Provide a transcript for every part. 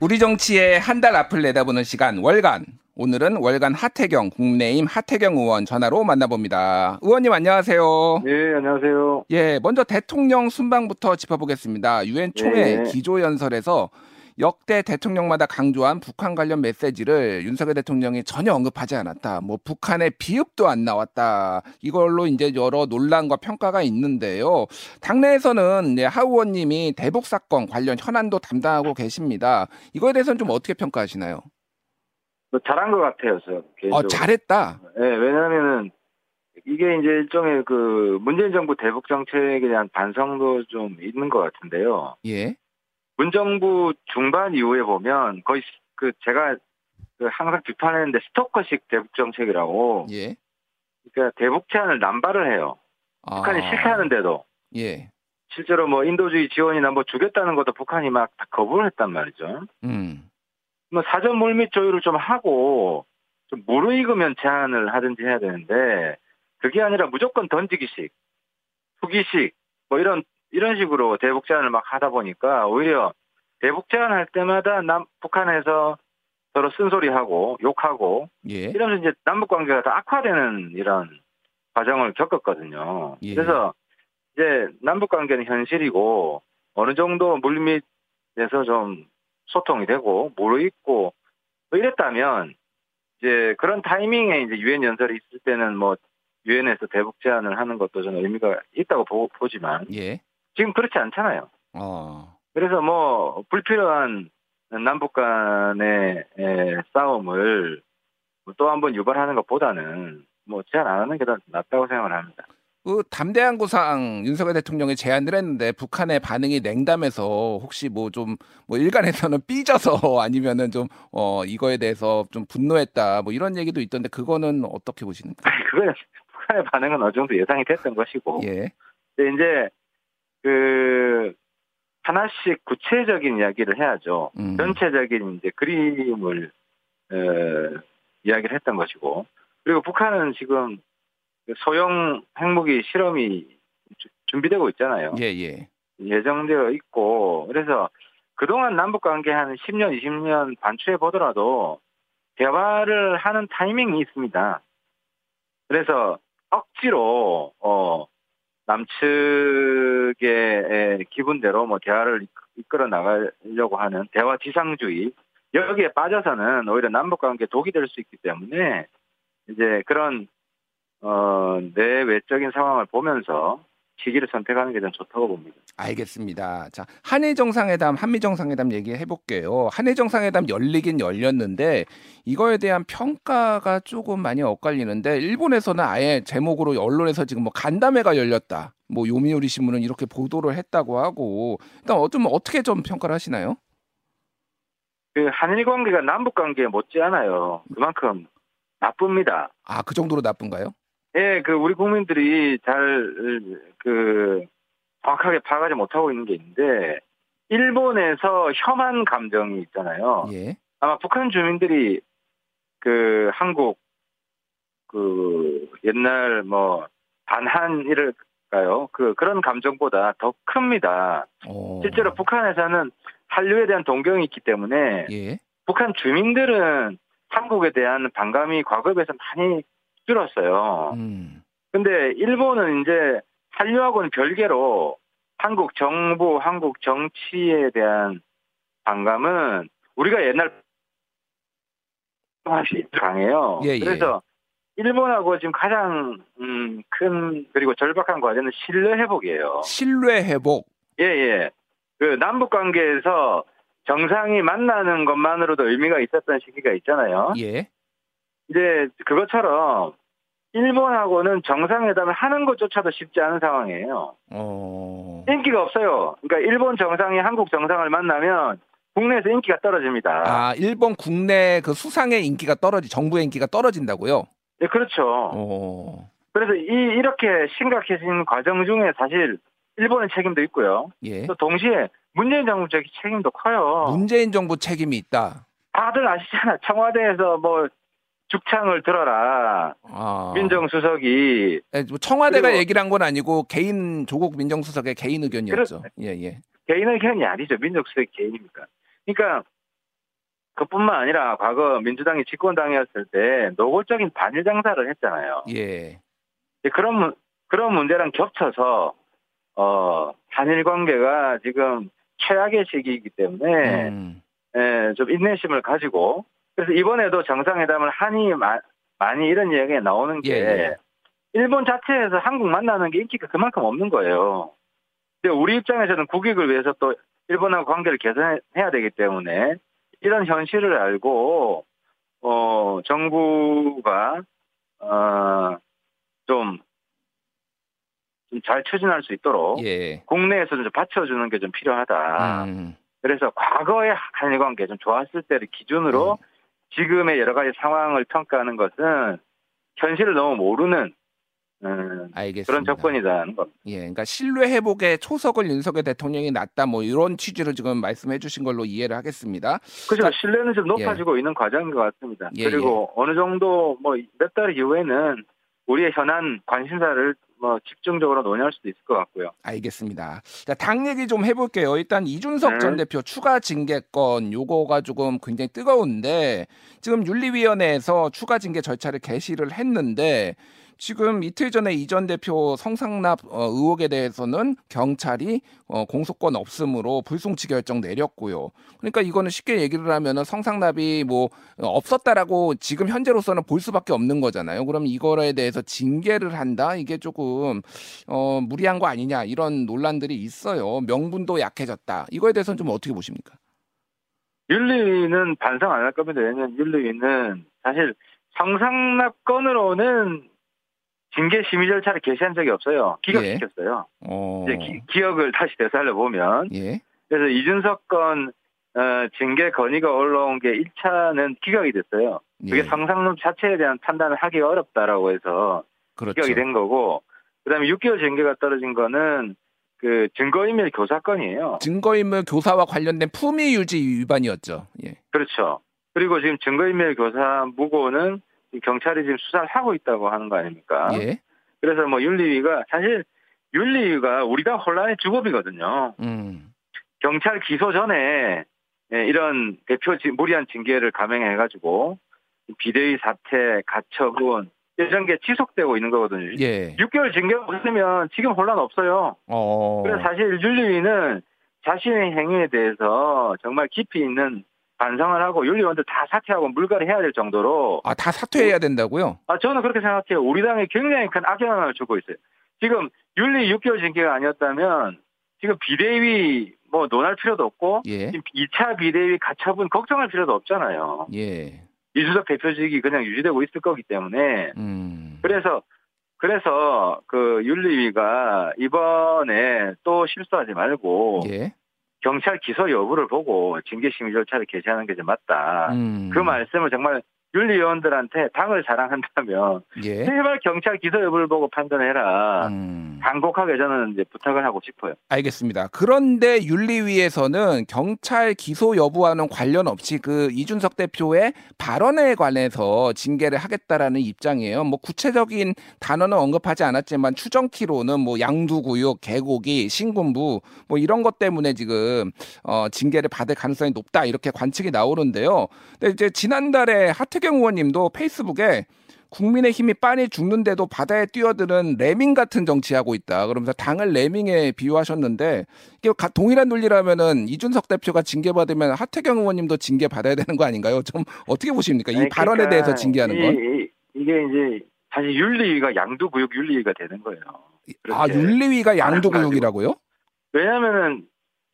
우리 정치의 한 달 앞을 내다보는 시간 월간. 오늘은 월간 하태경 국내임 하태경 의원 전화로 만나봅니다. 의원님 안녕하세요. 네, 안녕하세요. 예, 먼저 대통령 순방부터 짚어보겠습니다. 유엔 총회 네. 기조연설에서 역대 대통령마다 강조한 북한 관련 메시지를 윤석열 대통령이 전혀 언급하지 않았다. 뭐 북한의 비읍도 안 나왔다. 이걸로 이제 여러 논란과 평가가 있는데요. 당내에서는 이제 하 의원님이 대북 사건 관련 현안도 담당하고 계십니다. 이거에 대해서는 좀 어떻게 평가하시나요? 뭐 잘한 것 같아요, 저 어, 개인적으로. 잘했다. 네, 왜냐하면은 이게 이제 일종의 그 문재인 정부 대북 정책에 대한 반성도 좀 있는 것 같은데요. 예. 문정부 중반 이후에 보면 거의 그 제가 그 항상 비판했는데 스토커식 대북 정책이라고. 예. 그러니까 대북 제안을 남발을 해요. 아, 북한이 싫다는데도 예. 실제로 뭐 인도주의 지원이나 뭐 주겠다는 것도 북한이 막 다 거부를 했단 말이죠. 음. 뭐 사전 물밑 조율을 좀 하고 좀 무르익으면 제안을 하든지 해야 되는데 그게 아니라 무조건 던지기식, 투기식 뭐 이런 이런 식으로 대북 제안을 막 하다 보니까 오히려 대북 제안할 때마다 남 북한에서 서로 쓴소리하고 욕하고 예. 이러면서 이제 남북 관계가 더 악화되는 이런 과정을 겪었거든요. 예. 그래서 이제 남북 관계는 현실이고 어느 정도 물밑에서 좀 소통이 되고 무르익고 뭐 이랬다면 이제 그런 타이밍에 이제 유엔 연설이 있을 때는 뭐 유엔에서 대북 제안을 하는 것도 저는 의미가 있다고 보, 보지만 예. 지금 그렇지 않잖아요. 어. 그래서 뭐 불필요한 남북 간의 에, 싸움을 또 한 번 유발하는 것보다는 뭐 제안 안 하는 게 더 낫다고 생각을 합니다. 그 담대한 구상 윤석열 대통령이 제안을 했는데 북한의 반응이 냉담해서 혹시 뭐 좀뭐 일간에서는 삐져서 아니면은 좀 어 이거에 대해서 좀 분노했다 뭐 이런 얘기도 있던데 그거는 어떻게 보시는가? 아니 그거는 북한의 반응은 어느 정도 예상이 됐던 것이고 예. 근데 이제 그 하나씩 구체적인 이야기를 해야죠. 음. 전체적인 이제 그림을 어, 이야기를 했던 것이고 그리고 북한은 지금 그 소형 핵무기 실험이 주- 준비되고 있잖아요. 예, 예. 예정되어 있고 그래서 그동안 남북 관계 한 10년, 20년 반추해 보더라도 대화를 하는 타이밍이 있습니다. 그래서 억지로 어 남측 의 기분대로 뭐 대화를 이끌- 이끌어 나가려고 하는 대화 지상주의. 여기에 빠져서는 오히려 남북 관계 독이 될 수 있기 때문에 이제 그런 어 내외적인 상황을 보면서 시기를 선택하는 게 좀 좋다고 봅니다. 알겠습니다. 자, 한일 정상회담, 한미 정상회담 얘기해 볼게요. 한일 정상회담 열리긴 열렸는데 이거에 대한 평가가 조금 많이 엇갈리는데 일본에서는 아예 제목으로 언론에서 지금 뭐 간담회가 열렸다. 뭐 요미우리 신문은 이렇게 보도를 했다고 하고 일단 어좀 어떻게 좀 평가를 하시나요? 그 한일 관계가 남북 관계에 못지않아요. 그만큼 나쁩니다. 아, 그 정도로 나쁜가요? 예, 그 우리 국민들이 잘그 정확하게 파악하지 못하고 있는 게 있는데 일본에서 혐한 감정이 있잖아요. 예. 아마 북한 주민들이 그 한국 그 옛날 뭐 반한이랄까요? 그 그런 감정보다 더 큽니다. 어. 실제로 북한에서는 한류에 대한 동경이 있기 때문에 예. 북한 주민들은 한국에 대한 반감이 과거에 비해서 많이 줄었어요. 음. 근데 일본은 이제 한류하고는 별개로 한국 정부, 한국 정치에 대한 반감은 우리가 옛날 맛이 강해요. 예, 예. 그래서 일본하고 지금 가장 음, 큰 그리고 절박한 과제는 신뢰 회복이에요. 신뢰 회복. 예, 예. 그 남북 관계에서 정상이 만나는 것만으로도 의미가 있었던 시기가 있잖아요. 예. 이제 그것처럼 일본하고는 정상회담을 하는 것조차도 쉽지 않은 상황이에요. 어. 인기가 없어요. 그러니까 일본 정상이 한국 정상을 만나면 국내에서 인기가 떨어집니다. 아, 일본 국내 그 수상의 인기가 떨어지 정부의 인기가 떨어진다고요? 예, 그렇죠. 어. 그래서 이 이렇게 심각해진 과정 중에 사실 일본의 책임도 있고요. 예. 또 동시에 문재인 정부 적 책임도 커요. 문재인 정부 책임이 있다. 다들 아시잖아. 청와대에서 뭐 죽창을 들어라. 아. 민정수석이 예, 뭐 청와대가 그리고- 얘기를 한 건 아니고 개인 조국 민정수석의 개인 의견이었죠. 예, 예. 개인 의견이 아니죠. 민정수석이 개인입니까? 그러니까 그뿐만 아니라 과거 민주당이 집권당이었을 때 노골적인 반일 장사를 했잖아요. 예. 그런 문- 그런 문제랑 겹쳐서 어 한일 관계가 지금 최악의 시기이기 때문에 음. 예, 좀 인내심을 가지고 그래서 이번에도 정상회담을 하니 마- 많이 이런 이야기가 나오는 게 예, 예. 일본 자체에서 한국 만나는 게 인기가 그만큼 없는 거예요. 근데 우리 입장에서는 국익을 위해서 또 일본하고 관계를 개선해야 되기 때문에 이런 현실을 알고 어 정부가 어좀 좀잘 추진할 수 있도록 예. 국내에서는 좀 받쳐주는 게 좀 필요하다. 음. 그래서 과거의 한일 관계 좀 좋았을 때를 기준으로 지금의 여러 가지 상황을 평가하는 것은 현실을 너무 모르는 음, 알겠습니다. 그런 접근이라는 겁니다. 예, 그러니까 신뢰 회복에 초석을 윤석열 대통령이 놨다 뭐 이런 취지로 지금 말씀해 주신 걸로 이해를 하겠습니다. 그죠? 자, 신뢰는 좀 높아지고 있는 과정인 것 같습니다. 예, 그리고 어느 정도 뭐 몇 달 이후에는 우리의 현안 관심사를 뭐 집중적으로 논의할 수도 있을 것 같고요. 알겠습니다. 자, 당 얘기 좀 해볼게요. 일단 이준석 네. 전 대표 추가 징계건 요거가 조금 굉장히 뜨거운데 지금 윤리위원회에서 추가 징계 절차를 개시를 했는데 지금 이틀 전에 이전 대표 성상납 어, 의혹에 대해서는 경찰이 어, 공소권 없음으로 불송치 결정 내렸고요. 그러니까 이거는 쉽게 얘기를 하면은 성상납이 뭐 어, 없었다라고 지금 현재로서는 볼 수밖에 없는 거잖아요. 그럼 이거에 대해서 징계를 한다? 이게 조금 어, 무리한 거 아니냐 이런 논란들이 있어요. 명분도 약해졌다. 이거에 대해서는 좀 어떻게 보십니까? 윤리위는 반성 안 할 겁니다. 왜냐하면 윤리위는 사실 성상납 건으로는 징계 심의 절차를 개시한 적이 없어요. 기각시켰어요. 어, 이제 기, 억을 다시 되살려 보면 예, 그래서 이준석 건 어, 징계 건의가 올라온 게 1차는 기각이 됐어요. 그게 예, 성상납 자체에 대한 판단을 하기가 어렵다라고 해서 그렇죠. 기각이 된 거고 그다음에 6개월 징계가 떨어진 거는 그 증거인멸 교사 건이에요. 증거인멸 교사와 관련된 품위 유지 위반이었죠. 예, 그렇죠. 그리고 지금 증거인멸 교사 무고는 경찰이 지금 수사를 하고 있다고 하는 거 아닙니까? 예, 그래서 뭐 윤리위가 사실 윤리위가 우리가 혼란의 주범이거든요. 음, 경찰 기소 전에 예, 이런 대표 지- 무리한 징계를 감행해가지고 비대위 사퇴, 가처분 이런 게 지속되고 있는 거거든요. 예, 6개월 징계가 없으면 지금 혼란 없어요. 어, 그래서 사실 윤리위는 자신의 행위에 대해서 정말 깊이 있는 반성을 하고 윤리원들 다 사퇴하고 물갈이 해야 될 정도로 아, 다 사퇴해야 된다고요? 아 저는 그렇게 생각해요. 우리 당에 굉장히 큰 악영향을 주고 있어요. 지금 윤리 6개월 징계가 아니었다면 지금 비대위 뭐 논할 필요도 없고 예, 지금 2차 비대위 가처분 걱정할 필요도 없잖아요. 예, 이준석 대표직이 그냥 유지되고 있을 거기 때문에 음, 그래서 그래서 그 윤리위가 이번에 또 실수하지 말고 예, 경찰 기소 여부를 보고 징계 심의 절차를 개시하는 게 좀 맞다. 음, 그 말씀을 정말 윤리위원들한테 당을 사랑한다면 예, 제발 경찰 기소 여부를 보고 판단해라. 음. 간곡하게 저는 이제 부탁을 하고 싶어요. 알겠습니다. 그런데 윤리위에서는 경찰 기소 여부와는 관련 없이 그 이준석 대표의 발언에 관해서 징계를 하겠다라는 입장이에요. 뭐 구체적인 단어는 언급하지 않았지만 추정키로는 뭐 양두구육, 개고기, 신군부 뭐 이런 것 때문에 지금 어 징계를 받을 가능성이 높다 이렇게 관측이 나오는데요. 근데 이제 지난달에 하태 경 의원님도 페이스북에 국민의 힘이 빤히 죽는데도 바다에 뛰어드는 레밍 같은 정치하고 있다. 그러면서 당을 레밍에 비유하셨는데 이게 가- 동일한 논리라면은 이준석 대표가 징계받으면 하태경 의원님도 징계 받아야 되는 거 아닌가요? 좀 어떻게 보십니까? 이 아니, 발언에 그러니까 대해서 징계하는 이- 건? 이, 이게 이제 사실 윤리위가 양두구육 윤리위가 되는 거예요. 아 윤리위가 양도구역이라고요? 왜냐하면은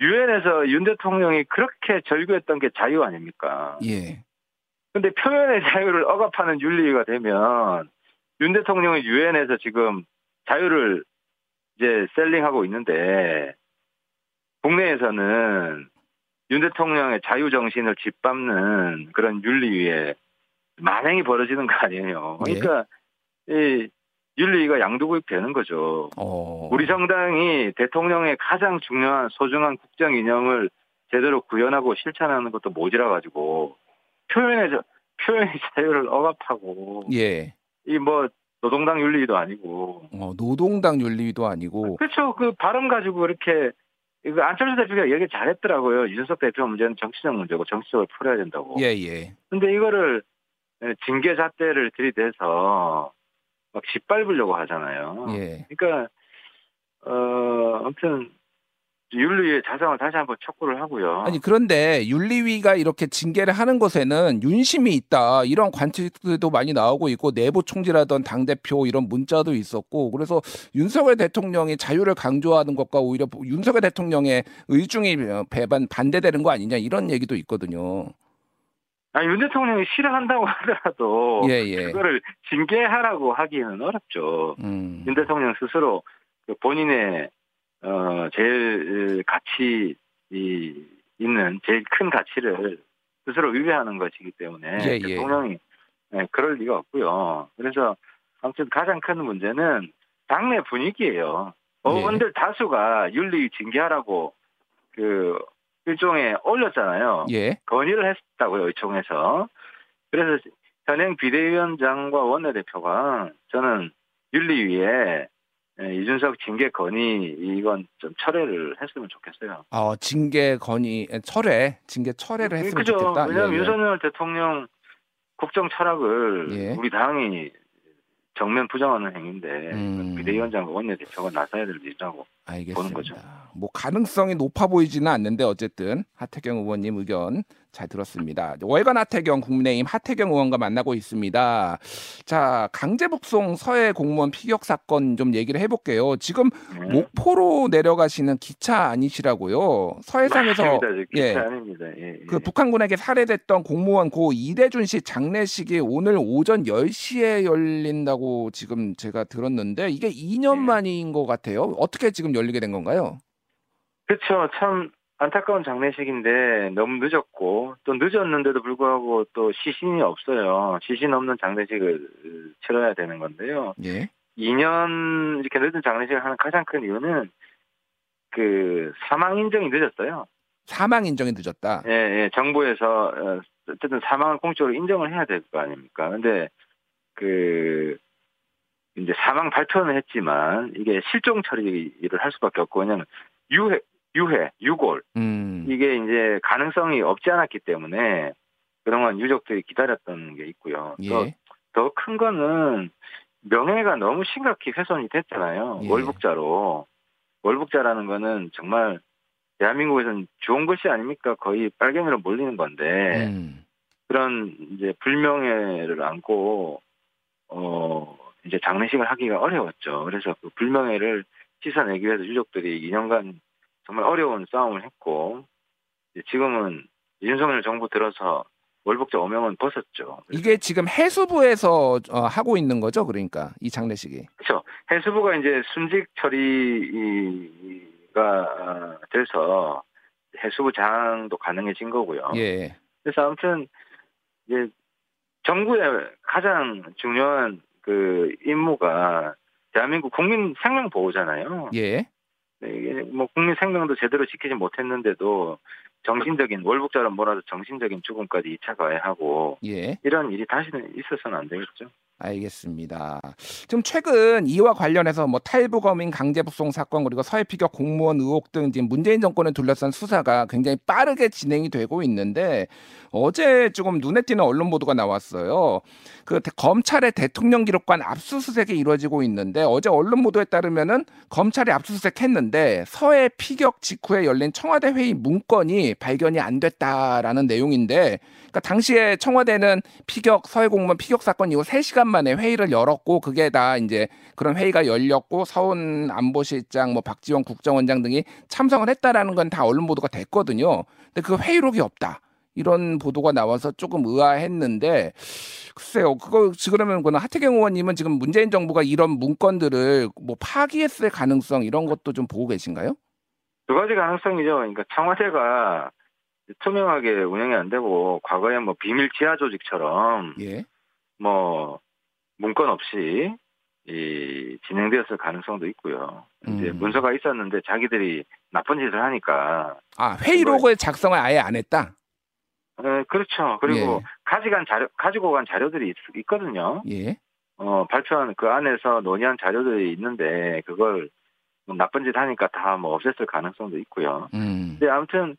유엔에서 윤 대통령이 그렇게 절규했던 게 자유 아닙니까? 예. 근데 표현의 자유를 억압하는 윤리위가 되면 윤 대통령은 유엔에서 지금 자유를 이제 셀링하고 있는데 국내에서는 윤 대통령의 자유 정신을 짓밟는 그런 윤리 위에 만행이 벌어지는 거 아니에요. 예. 그러니까 이 윤리위가 양도구역 되는 거죠. 어. 우리 정당이 대통령의 가장 중요한 소중한 국정 이념을 제대로 구현하고 실천하는 것도 모자라 가지고 표현의 자- 표현의 자유를 억압하고 예. 이 뭐 노동당 윤리도 아니고 어, 노동당 윤리위도 아니고 그렇죠 그 발음 가지고 이렇게 이거 안철수 대표가 얘기 잘했더라고요. 이준석 대표 문제는 정치적 문제고 정치적으로 풀어야 된다고. 예, 예. 근데 이거를 예, 징계 잣대를 들이대서 막 짓밟으려고 하잖아요. 예. 그러니까 어 아무튼 윤리의 자성을 다시 한번 촉구를 하고요. 아니 그런데 윤리위가 이렇게 징계를 하는 것에는 윤심이 있다 이런 관측도 많이 나오고 있고 내부 총질하던 당 대표 이런 문자도 있었고 그래서 윤석열 대통령이 자유를 강조하는 것과 오히려 윤석열 대통령의 의중이 배반 반대되는 거 아니냐 이런 얘기도 있거든요. 아니 윤 대통령이 싫어한다고 하더라도 예, 예. 그거를 징계하라고 하기는 어렵죠. 음. 윤 대통령 스스로 그 본인의 어 제일 가치 이 있는 제일 큰 가치를 스스로 위배하는 것이기 때문에 예, 예. 대통령이 예, 그럴 리가 없고요. 그래서 아무튼 가장 큰 문제는 당내 분위기예요. 예. 의원들 다수가 윤리 징계하라고 그 일종의 올렸잖아요. 예. 건의를 했다고요, 의총에서. 그래서 현행 비대위원장과 원내대표가 저는 윤리위에 예, 이준석 징계 건의 이건 좀 철회를 했으면 좋겠어요. 어, 징계 건의 철회 징계 철회를 했으면 그죠? 좋겠다. 왜냐하면 예, 예. 윤석열 대통령 국정 철학을 예. 우리 당이 정면 부정하는 행위인데 음. 비대위원장과 원내대표가 나서야 될 일이라고 알겠습니다. 보는 거죠. 뭐 가능성이 높아 보이지는 않는데 어쨌든 하태경 의원님 의견 잘 들었습니다. 월간 하태경 국민의힘 하태경 의원과 만나고 있습니다. 자 강제 북송 서해 공무원 피격 사건 좀 얘기를 해볼게요. 지금 네. 목포로 내려가시는 기차 아니시라고요? 서해상에서 맞습니다. 저 기차 예. 아닙니다. 예, 예. 그 북한군에게 살해됐던 공무원 고 이대준 씨 장례식이 오늘 오전 10시에 열린다고 지금 제가 들었는데 이게 2년 네. 만인 것 같아요. 어떻게 지금 열리게 된 건가요? 그렇죠. 참 안타까운 장례식인데 너무 늦었고 또 늦었는데도 불구하고 또 시신이 없어요. 시신 없는 장례식을 치러야 되는 건데요. 예. 2년 이렇게 늦은 장례식을 하는 가장 큰 이유는 그 사망 인정이 늦었어요. 사망 인정이 늦었다. 예, 예. 정부에서 어, 어쨌든 사망을 공적으로 인정을 해야 될 거 아닙니까? 근데 그 이제 사망 발표는 했지만 이게 실종 처리를 할 수밖에 없고 왜냐면 유해 유해 유골 음. 이게 이제 가능성이 없지 않았기 때문에 그동안 유족들이 기다렸던 게 있고요. 예. 더큰 거는 명예가 너무 심각히 훼손이 됐잖아요. 예. 월북자로. 월북자라는 거는 정말 대한민국에서는 좋은 것이 아닙니까? 거의 빨갱이로 몰리는 건데 음. 그런 이제 불명예를 안고 어 이제 장례식을 하기가 어려웠죠. 그래서 그 불명예를 씻어내기 위해서 유족들이 2년간 정말 어려운 싸움을 했고 지금은 윤석열 정부 들어서 월북자 오명은 벗었죠. 이게 지금 해수부에서 어, 하고 있는 거죠, 그러니까 이 장례식이. 그렇죠. 해수부가 이제 순직 처리가 돼서 해수부 장도 가능해진 거고요. 예. 그래서 아무튼 이제 정부의 가장 중요한 그 임무가 대한민국 국민 생명 보호잖아요. 예. 네, 이게 뭐 국민 생명도 제대로 지키지 못했는데도 정신적인 월북자로 몰아도 정신적인 죽음까지 2차 가해하고 예. 이런 일이 다시는 있어서는 안 되겠죠. 알겠습니다. 지금 최근 이와 관련해서 뭐 탈북어민 강제북송 사건 그리고 서해 피격 공무원 의혹 등 지금 문재인 정권을 둘러싼 수사가 굉장히 빠르게 진행이 되고 있는데 어제 조금 눈에 띄는 언론 보도가 나왔어요. 그 대- 검찰의 대통령 기록관 압수수색이 이루어지고 있는데 어제 언론 보도에 따르면은 검찰이 압수수색했는데 서해 피격 직후에 열린 청와대 회의 문건이 발견이 안 됐다라는 내용인데 그러니까 당시에 청와대는 피격 서해 공무원 피격 사건 이후 3시간 만에 회의를 열었고 그게 다 이제 그런 회의가 열렸고 서훈 안보실장 뭐 박지원 국정원장 등이 참석을 했다라는 건 다 언론 보도가 됐거든요. 근데 그 회의록이 없다. 이런 보도가 나와서 조금 의아했는데 글쎄요. 그거 그러면 그는 하태경 의원님은 지금 문재인 정부가 이런 문건들을 뭐 파기했을 가능성 이런 것도 좀 보고 계신가요? 두 가지 가능성이죠. 그러니까 청와대가 투명하게 운영이 안 되고 과거에 뭐 비밀 지하 조직처럼 예. 뭐 문건 없이 이 진행되었을 가능성도 있고요. 이제 음. 문서가 있었는데 자기들이 나쁜 짓을 하니까 아 회의록을 작성을 아예 안 했다. 에, 그렇죠. 그리고 예. 가져간 자료 가지고 간 자료들이 있, 있거든요. 예. 어 발표한 그 안에서 논의한 자료들이 있는데 그걸 뭐 나쁜 짓 하니까 다 뭐 없앴을 가능성도 있고요. 음. 근데 아무튼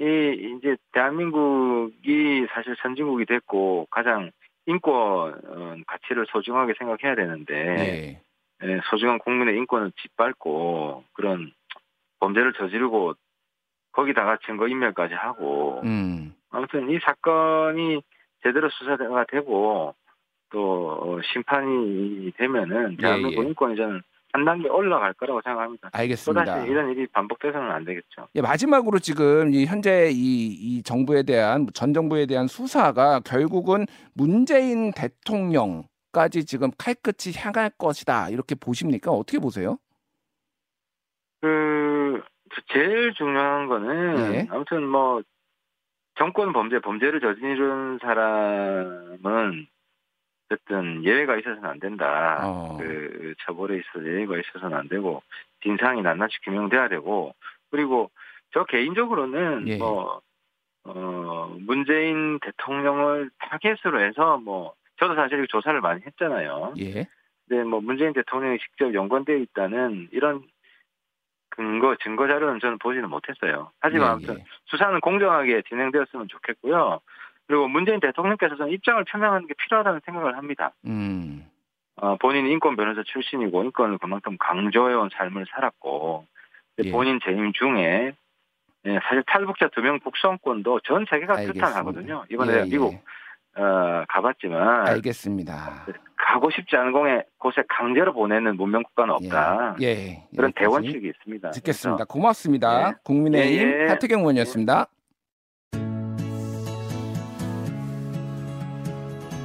이 이제 대한민국이 사실 선진국이 됐고 가장 인권 가치를 소중하게 생각해야 되는데 예. 예, 소중한 국민의 인권을 짓밟고 그런 범죄를 저지르고 거기다가 증거 인멸까지 하고 음. 아무튼 이 사건이 제대로 수사가 되고 또 어, 심판이 되면은 예, 대한민국 예. 인권이 저는 한 단계 올라갈 거라고 생각합니다. 알겠습니다. 또다시 이런 일이 반복돼서는 안 되겠죠. 예, 마지막으로 지금 이 현재 이, 이 정부에 대한 전 정부에 대한 수사가 결국은 문재인 대통령까지 지금 칼끝이 향할 것이다 이렇게 보십니까? 어떻게 보세요? 그 제일 중요한 거는 예. 아무튼 뭐 정권 범죄 범죄를 저지른 사람은 어쨌든 예외가 있어서는 안 된다. 어. 그 처벌에 있어서 예외가 있어서는 안 되고 진상이 낱낱이 규명돼야 되고 그리고 저 개인적으로는 예. 뭐 어, 문재인 대통령을 타겟으로 해서 뭐 저도 사실 조사를 많이 했잖아요. 예. 근데 뭐 문재인 대통령이 직접 연관되어 있다는 이런 근거 증거 자료는 저는 보지는 못했어요. 하지만 예, 아무튼 예. 수사는 공정하게 진행되었으면 좋겠고요. 그리고 문재인 대통령께서는 입장을 표명하는 게 필요하다는 생각을 합니다. 음. 어, 본인 인권 변호사 출신이고 인권을 그만큼 강조해온 삶을 살았고 예. 본인 재임 중에 예, 사실 탈북자 두 명 북송권도 전 세계가 알겠습니다. 규탄하거든요. 이번에 예, 예. 미국 어, 가봤지만 알겠습니다. 가고 싶지 않은 공에 곳에 강제로 보내는 문명 국가는 없다. 예. 예. 그런 대원칙이 있습니다. 듣겠습니다. 고맙습니다. 예. 국민의힘 예, 예. 하태경 의원이었습니다.